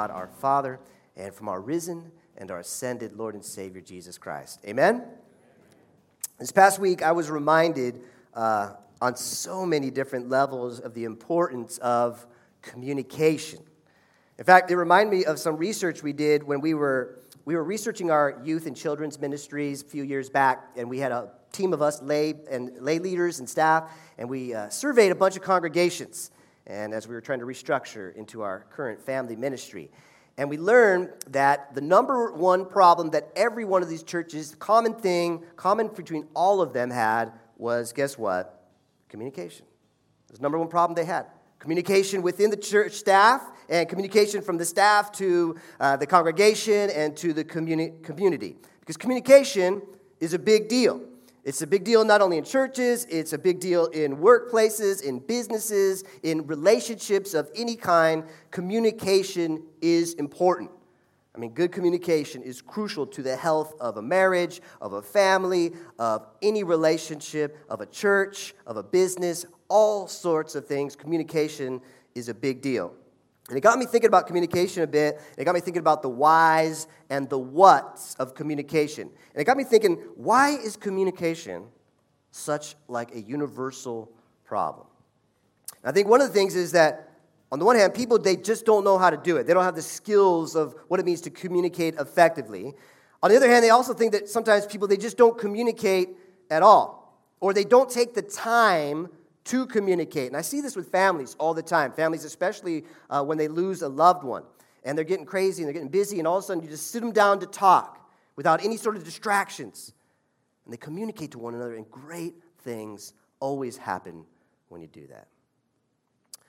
God our Father and from our risen and our ascended Lord and Savior Jesus Christ. Amen? This past week, I was reminded uh, on so many different levels of the importance of communication. In fact, it reminded me of some research we did when we were, we were researching our youth and children's ministries a few years back, and we had a team of us lay and lay leaders and staff, and we uh, surveyed a bunch of congregations. And as we were trying to restructure into our current family ministry, and we learned that the number one problem that every one of these churches, common thing, common between all of them had was guess what? Communication. It was the number one problem they had. Communication within the church staff and communication from the staff to uh, the congregation and to the communi- community. Because communication is a big deal. It's a big deal not only in churches, it's a big deal in workplaces, in businesses, in relationships of any kind. Communication is important. I mean, good communication is crucial to the health of a marriage, of a family, of any relationship, of a church, of a business, all sorts of things. Communication is a big deal. And it got me thinking about communication a bit. It got me thinking about the whys and the whats of communication. And it got me thinking, why is communication such like a universal problem? And I think one of the things is that on the one hand, people they just don't know how to do it. They don't have the skills of what it means to communicate effectively. On the other hand, they also think that sometimes people they just don't communicate at all, or they don't take the time to communicate. And I see this with families all the time, families, especially uh, when they lose a loved one and they're getting crazy and they're getting busy, and all of a sudden you just sit them down to talk without any sort of distractions. And they communicate to one another, and great things always happen when you do that.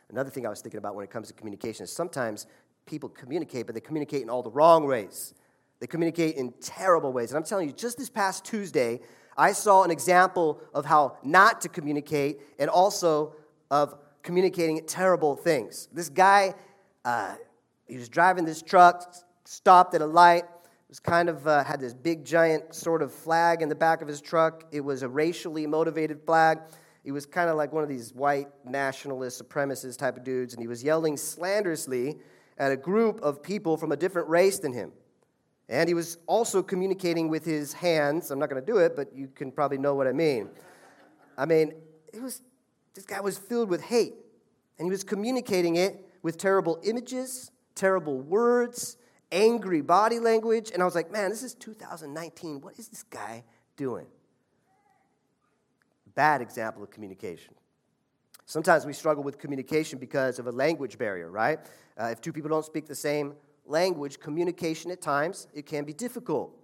Another thing I was thinking about when it comes to communication is sometimes people communicate, but they communicate in all the wrong ways. They communicate in terrible ways. And I'm telling you, just this past Tuesday, I saw an example of how not to communicate and also of communicating terrible things. This guy, uh, he was driving this truck, stopped at a light, was kind of uh, had this big giant sort of flag in the back of his truck. It was a racially motivated flag. He was kind of like one of these white nationalist supremacist type of dudes, and he was yelling slanderously at a group of people from a different race than him. And he was also communicating with his hands. I'm not going to do it, but you can probably know what I mean. I mean, it was this guy was filled with hate, and he was communicating it with terrible images, terrible words, angry body language, and I was like, "Man, this is 2019. What is this guy doing?" Bad example of communication. Sometimes we struggle with communication because of a language barrier, right? Uh, if two people don't speak the same language, communication at times, it can be difficult.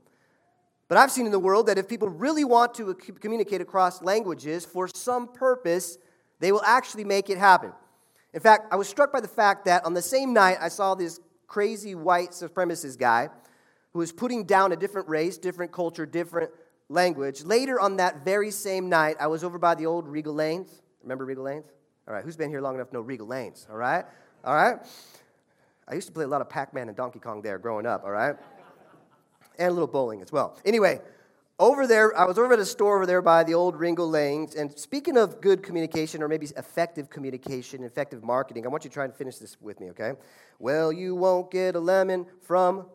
But I've seen in the world that if people really want to communicate across languages for some purpose, they will actually make it happen. In fact, I was struck by the fact that on the same night I saw this crazy white supremacist guy who was putting down a different race, different culture, different language. Later on that very same night, I was over by the old Regal Lanes. Remember Regal Lanes? All right, who's been here long enough to know Regal Lanes? All right? All right? I used to play a lot of Pac Man and Donkey Kong there growing up, all right? And a little bowling as well. Anyway, over there, I was over at a store over there by the old Regal Lanes. And speaking of good communication, or maybe effective communication, effective marketing, I want you to try and finish this with me, okay? Well, you won't get a lemon from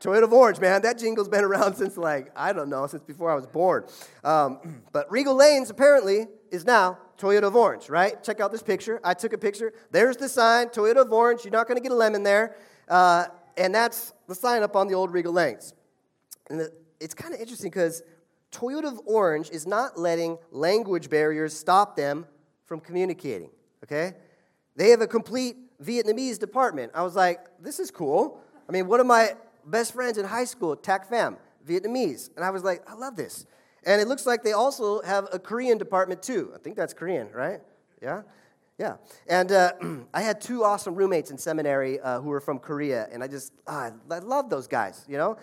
Toyota of Orange, man. That jingle's been around since, like, I don't know, since before I was born. Um, but Regal Lanes apparently is now Toyota of Orange, right? Check out this picture. I took a picture. There's the sign, Toyota of Orange. You're not going to get a lemon there. Uh, and that's the sign up on the old Regal Lanes. And the, it's kind of interesting because Toyota of Orange is not letting language barriers stop them from communicating, okay? They have a complete Vietnamese department. I was like, this is cool. I mean, one of my best friends in high school, Tak Pham, Vietnamese. And I was like, I love this. And it looks like they also have a Korean department too. I think that's Korean, right? Yeah? Yeah. And uh, I had two awesome roommates in seminary uh, who were from Korea, and I just, ah, I love those guys, you know?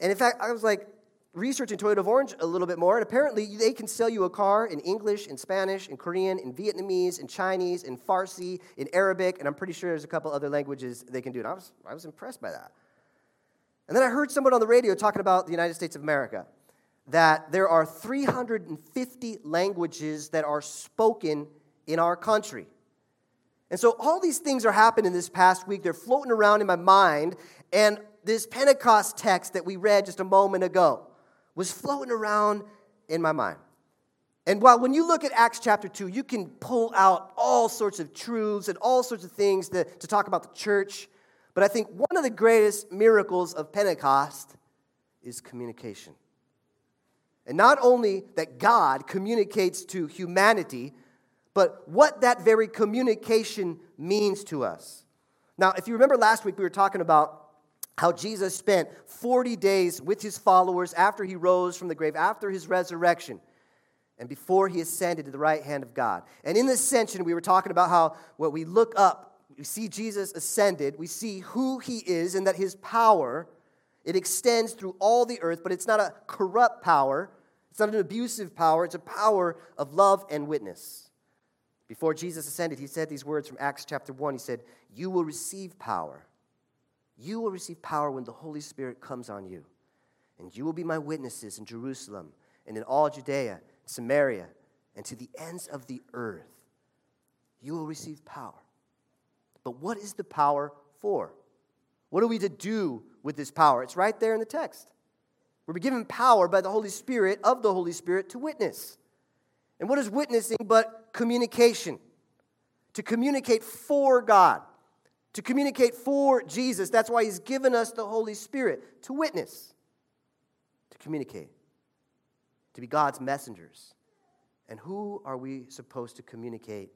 And in fact, I was like researching Toyota of Orange a little bit more, and apparently they can sell you a car in English, in Spanish, in Korean, in Vietnamese, in Chinese, in Farsi, in Arabic, and I'm pretty sure there's a couple other languages they can do. And I was, I was impressed by that. And then I heard someone on the radio talking about the United States of America that there are 350 languages that are spoken in our country. And so all these things are happening this past week. They're floating around in my mind. And this Pentecost text that we read just a moment ago was floating around in my mind. And while when you look at Acts chapter 2, you can pull out all sorts of truths and all sorts of things to, to talk about the church. But I think one of the greatest miracles of Pentecost is communication. And not only that God communicates to humanity, but what that very communication means to us. Now, if you remember last week, we were talking about how Jesus spent 40 days with his followers after he rose from the grave, after his resurrection, and before he ascended to the right hand of God. And in the ascension, we were talking about how what we look up, we see Jesus ascended, we see who he is, and that his power, it extends through all the earth, but it's not a corrupt power, it's not an abusive power, it's a power of love and witness. Before Jesus ascended, he said these words from Acts chapter 1. He said, You will receive power you will receive power when the Holy Spirit comes on you. And you will be my witnesses in Jerusalem and in all Judea, Samaria, and to the ends of the earth. You will receive power. But what is the power for? What are we to do with this power? It's right there in the text. We're given power by the Holy Spirit, of the Holy Spirit, to witness. And what is witnessing but communication? To communicate for God to communicate for Jesus. That's why He's given us the Holy Spirit to witness, to communicate, to be God's messengers. And who are we supposed to communicate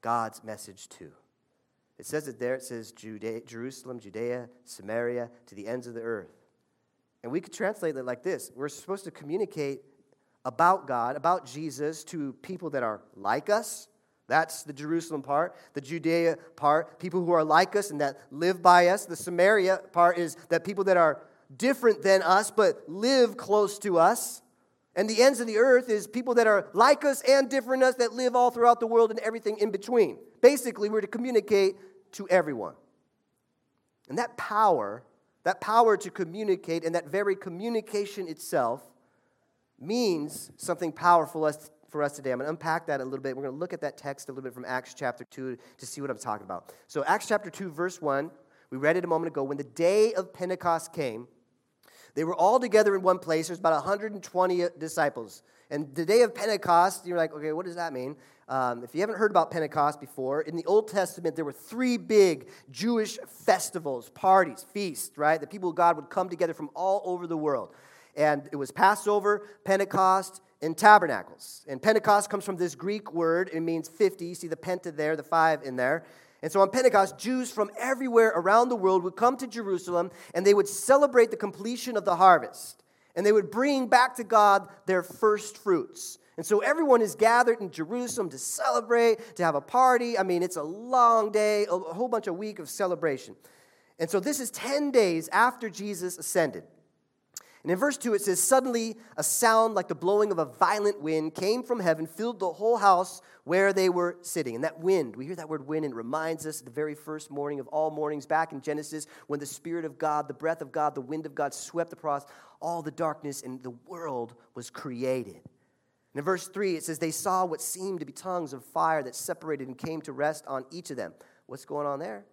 God's message to? It says it there. It says Judea, Jerusalem, Judea, Samaria, to the ends of the earth. And we could translate it like this We're supposed to communicate about God, about Jesus, to people that are like us, that's the Jerusalem part. The Judea part, people who are like us and that live by us. The Samaria part is that people that are different than us but live close to us. And the ends of the earth is people that are like us and different us that live all throughout the world and everything in between. Basically, we're to communicate to everyone. And that power, that power to communicate and that very communication itself means something powerful for us today. I'm going to unpack that a little bit. We're going to look at that text a little bit from Acts chapter 2 to see what I'm talking about. So, Acts chapter 2, verse 1, we read it a moment ago. When the day of Pentecost came, they were all together in one place. There's about 120 uh, disciples. And the day of Pentecost, you're like, okay, what does that mean? Um, if you haven't heard about Pentecost before, in the Old Testament, there were three big Jewish festivals, parties, feasts, right? The people of God would come together from all over the world. And it was Passover, Pentecost, and tabernacles. And Pentecost comes from this Greek word. It means 50. You see the penta there, the five in there. And so on Pentecost, Jews from everywhere around the world would come to Jerusalem and they would celebrate the completion of the harvest. And they would bring back to God their first fruits. And so everyone is gathered in Jerusalem to celebrate, to have a party. I mean, it's a long day, a whole bunch of week of celebration. And so this is 10 days after Jesus ascended. And in verse 2, it says, Suddenly a sound like the blowing of a violent wind came from heaven, filled the whole house where they were sitting. And that wind, we hear that word wind, and it reminds us the very first morning of all mornings back in Genesis when the Spirit of God, the breath of God, the wind of God swept across all the darkness and the world was created. And in verse 3, it says, They saw what seemed to be tongues of fire that separated and came to rest on each of them. What's going on there?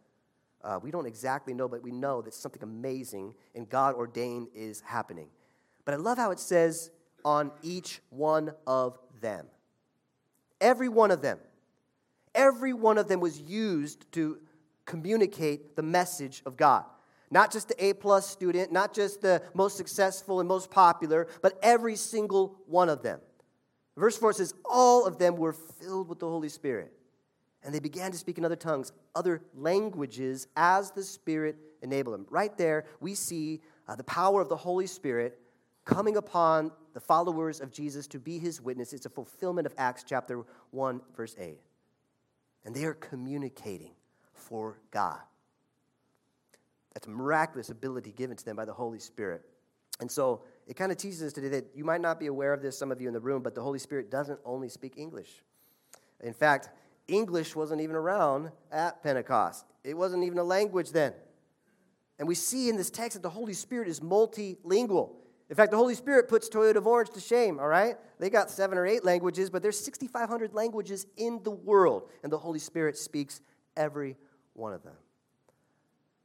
Uh, we don't exactly know, but we know that something amazing and God ordained is happening. But I love how it says, on each one of them. Every one of them. Every one of them was used to communicate the message of God. Not just the A plus student, not just the most successful and most popular, but every single one of them. Verse 4 says, All of them were filled with the Holy Spirit and they began to speak in other tongues, other languages, as the Spirit enabled them. Right there, we see uh, the power of the Holy Spirit coming upon the followers of Jesus to be his witness. It's a fulfillment of Acts chapter 1, verse 8. And they are communicating for God. That's a miraculous ability given to them by the Holy Spirit. And so it kind of teaches us today that you might not be aware of this, some of you in the room, but the Holy Spirit doesn't only speak English. In fact, English wasn't even around at Pentecost, it wasn't even a language then. And we see in this text that the Holy Spirit is multilingual. In fact, the Holy Spirit puts Toyota of Orange to shame, all right? They got seven or eight languages, but there's 6,500 languages in the world, and the Holy Spirit speaks every one of them.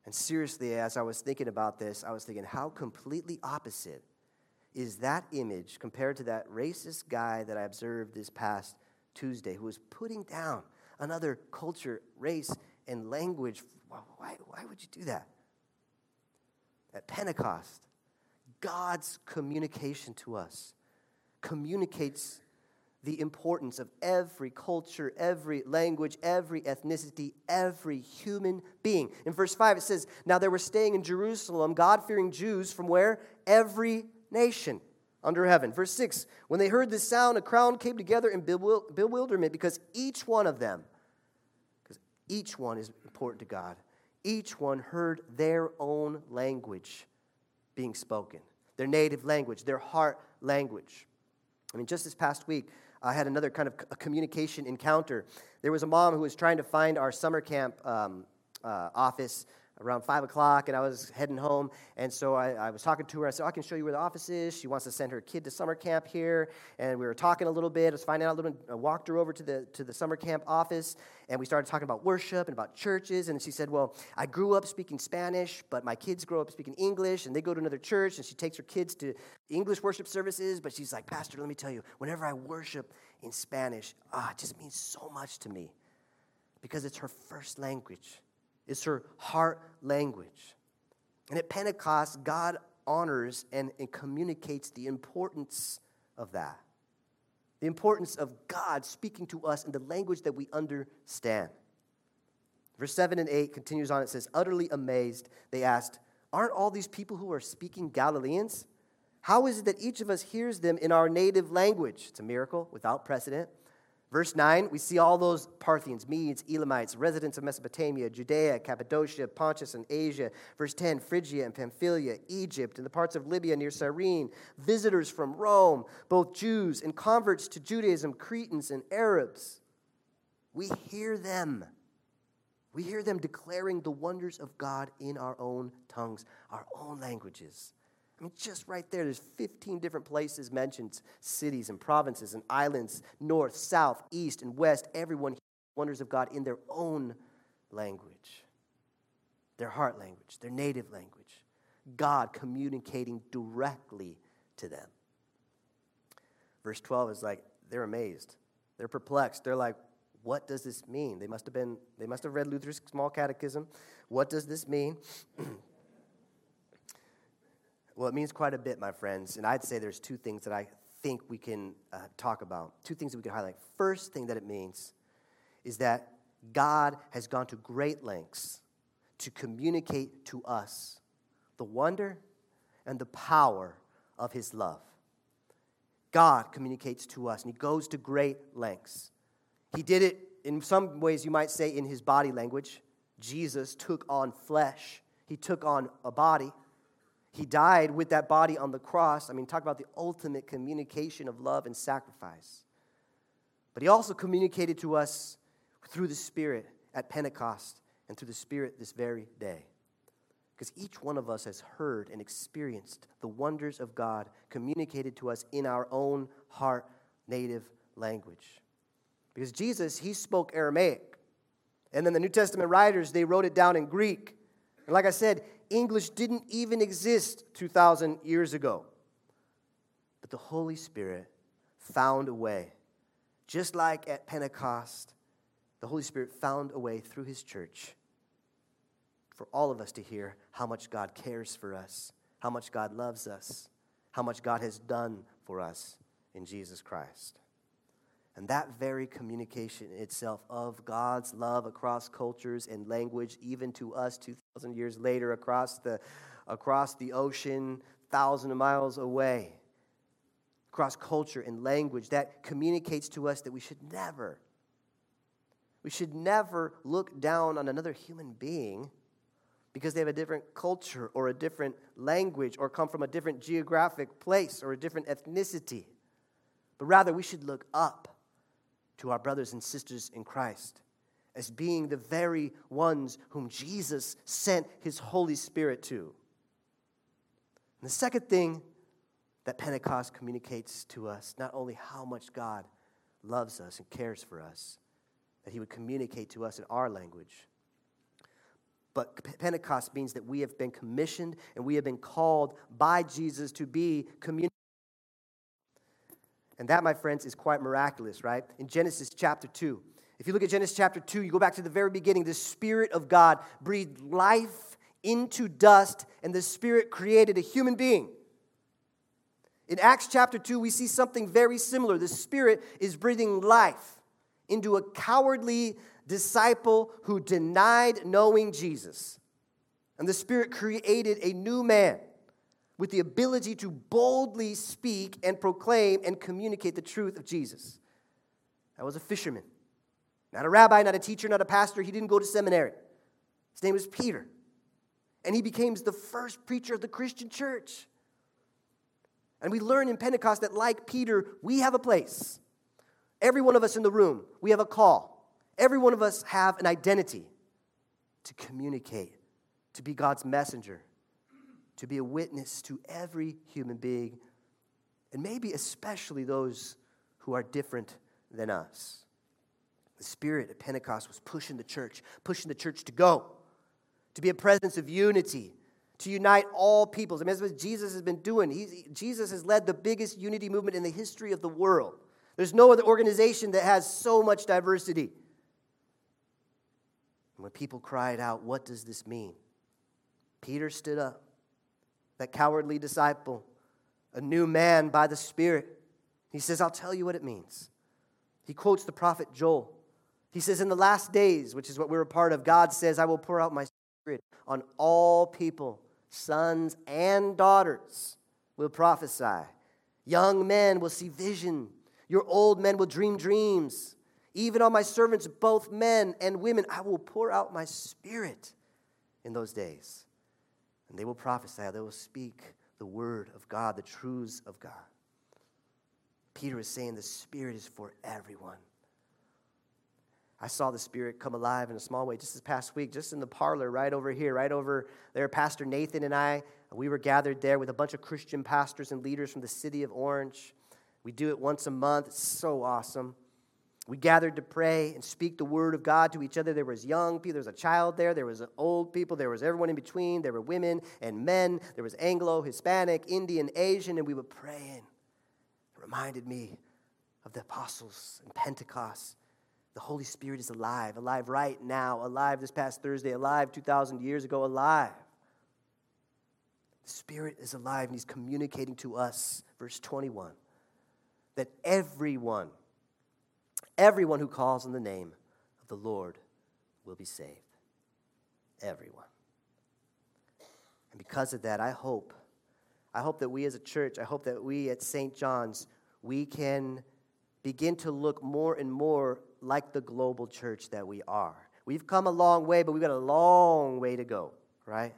And seriously, as I was thinking about this, I was thinking, how completely opposite is that image compared to that racist guy that I observed this past Tuesday who was putting down another culture, race, and language? Why, why would you do that? At Pentecost, God's communication to us communicates the importance of every culture, every language, every ethnicity, every human being. In verse 5, it says, Now they were staying in Jerusalem, God fearing Jews from where? Every nation under heaven. Verse 6, when they heard this sound, a crowd came together in bewilderment because each one of them, because each one is important to God, each one heard their own language being spoken, their native language, their heart language. I mean, just this past week, I had another kind of a communication encounter. There was a mom who was trying to find our summer camp um, uh, office around 5 o'clock and I was heading home. And so I, I, was talking to her. I said, oh, I can show you where the office is. She wants to send her kid to summer camp here. And we were talking a little bit. I was finding out a little bit. I walked her over to the, to the summer camp office and we started talking about worship and about churches. And she said, Well, I grew up speaking Spanish, but my kids grow up speaking English and they go to another church. And she takes her kids to English worship services. But she's like, Pastor, let me tell you, whenever I worship in Spanish, ah, it just means so much to me because it's her first language. It's her heart language. And at Pentecost, God honors and, and communicates the importance of that. The importance of God speaking to us in the language that we understand. Verse 7 and 8 continues on. It says, Utterly amazed, they asked, Aren't all these people who are speaking Galileans? How is it that each of us hears them in our native language? It's a miracle without precedent. Verse 9, we see all those Parthians, Medes, Elamites, residents of Mesopotamia, Judea, Cappadocia, Pontus, and Asia. Verse 10, Phrygia and Pamphylia, Egypt, and the parts of Libya near Cyrene, visitors from Rome, both Jews and converts to Judaism, Cretans and Arabs. We hear them. We hear them declaring the wonders of God in our own tongues, our own languages. I mean, just right there, there's 15 different places mentioned cities and provinces and islands, north, south, east, and west. Everyone wonders of God in their own language, their heart language, their native language. God communicating directly to them. Verse 12 is like, they're amazed. They're perplexed. They're like, what does this mean? They must have been, they must have read Luther's small catechism. What does this mean? Well, it means quite a bit, my friends. And I'd say there's two things that I think we can uh, talk about, two things that we can highlight. First thing that it means is that God has gone to great lengths to communicate to us the wonder and the power of his love. God communicates to us, and he goes to great lengths. He did it in some ways, you might say, in his body language. Jesus took on flesh, he took on a body. He died with that body on the cross. I mean, talk about the ultimate communication of love and sacrifice. But he also communicated to us through the Spirit at Pentecost and through the Spirit this very day. Because each one of us has heard and experienced the wonders of God communicated to us in our own heart native language. Because Jesus, he spoke Aramaic. And then the New Testament writers, they wrote it down in Greek. Like I said, English didn't even exist 2,000 years ago. But the Holy Spirit found a way. Just like at Pentecost, the Holy Spirit found a way through His church for all of us to hear how much God cares for us, how much God loves us, how much God has done for us in Jesus Christ. And that very communication itself of God's love across cultures and language, even to us 2,000 years later, across the, across the ocean, thousands of miles away, across culture and language, that communicates to us that we should never, we should never look down on another human being because they have a different culture or a different language or come from a different geographic place or a different ethnicity. But rather, we should look up to our brothers and sisters in Christ as being the very ones whom Jesus sent his Holy Spirit to. And the second thing that Pentecost communicates to us not only how much God loves us and cares for us, that He would communicate to us in our language. But Pentecost means that we have been commissioned and we have been called by Jesus to be communicators. And that, my friends, is quite miraculous, right? In Genesis chapter 2, if you look at Genesis chapter 2, you go back to the very beginning, the Spirit of God breathed life into dust, and the Spirit created a human being. In Acts chapter 2, we see something very similar. The Spirit is breathing life into a cowardly disciple who denied knowing Jesus. And the Spirit created a new man with the ability to boldly speak and proclaim and communicate the truth of Jesus. That was a fisherman, not a rabbi, not a teacher, not a pastor. He didn't go to seminary. His name was Peter. And he became the first preacher of the Christian church. And we learn in Pentecost that, like Peter, we have a place. Every one of us in the room, we have a call. Every one of us have an identity to communicate, to be God's messenger, to be a witness to every human being, and maybe especially those who are different than us. The Spirit at Pentecost was pushing the church, pushing the church to go, to be a presence of unity, to unite all peoples. I mean, that's what Jesus has been doing. Jesus has led the biggest unity movement in the history of the world. There's no other organization that has so much diversity. And when people cried out, What does this mean? Peter stood up, that cowardly disciple, a new man by the Spirit. He says, I'll tell you what it means. He quotes the prophet Joel. He says, In the last days, which is what we're a part of, God says, I will pour out my spirit on all people, sons and daughters will prophesy. Young men will see vision. Your old men will dream dreams. Even on my servants, both men and women, I will pour out my spirit in those days. And they will prophesy, they will speak the word of God, the truths of God. Peter is saying the spirit is for everyone. I saw the Spirit come alive in a small way just this past week, just in the parlor right over here, right over there. Pastor Nathan and I, we were gathered there with a bunch of Christian pastors and leaders from the city of Orange. We do it once a month. It's so awesome. We gathered to pray and speak the word of God to each other. There was young people, there was a child there, there was old people, there was everyone in between. There were women and men. There was Anglo, Hispanic, Indian, Asian, and we were praying. It reminded me of the apostles and Pentecost. The Holy Spirit is alive, alive right now, alive this past Thursday, alive 2,000 years ago, alive. The Spirit is alive and He's communicating to us, verse 21, that everyone, Everyone who calls on the name of the Lord will be saved. Everyone. And because of that, I hope, I hope that we as a church, I hope that we at St. John's, we can begin to look more and more like the global church that we are. We've come a long way, but we've got a long way to go, right?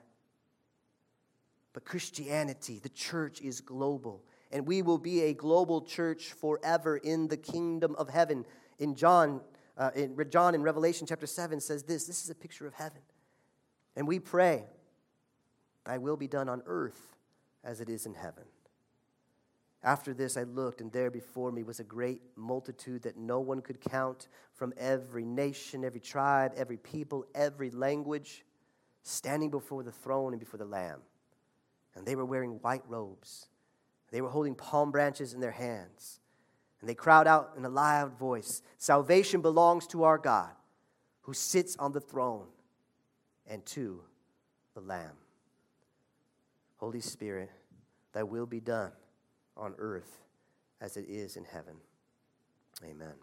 But Christianity, the church is global, and we will be a global church forever in the kingdom of heaven in John, uh, in John in Revelation chapter 7 says this this is a picture of heaven. And we pray, Thy will be done on earth as it is in heaven. After this, I looked, and there before me was a great multitude that no one could count from every nation, every tribe, every people, every language, standing before the throne and before the Lamb. And they were wearing white robes. They were holding palm branches in their hands. And they crowd out in a loud voice Salvation belongs to our God who sits on the throne and to the Lamb. Holy Spirit, thy will be done on earth as it is in heaven. Amen.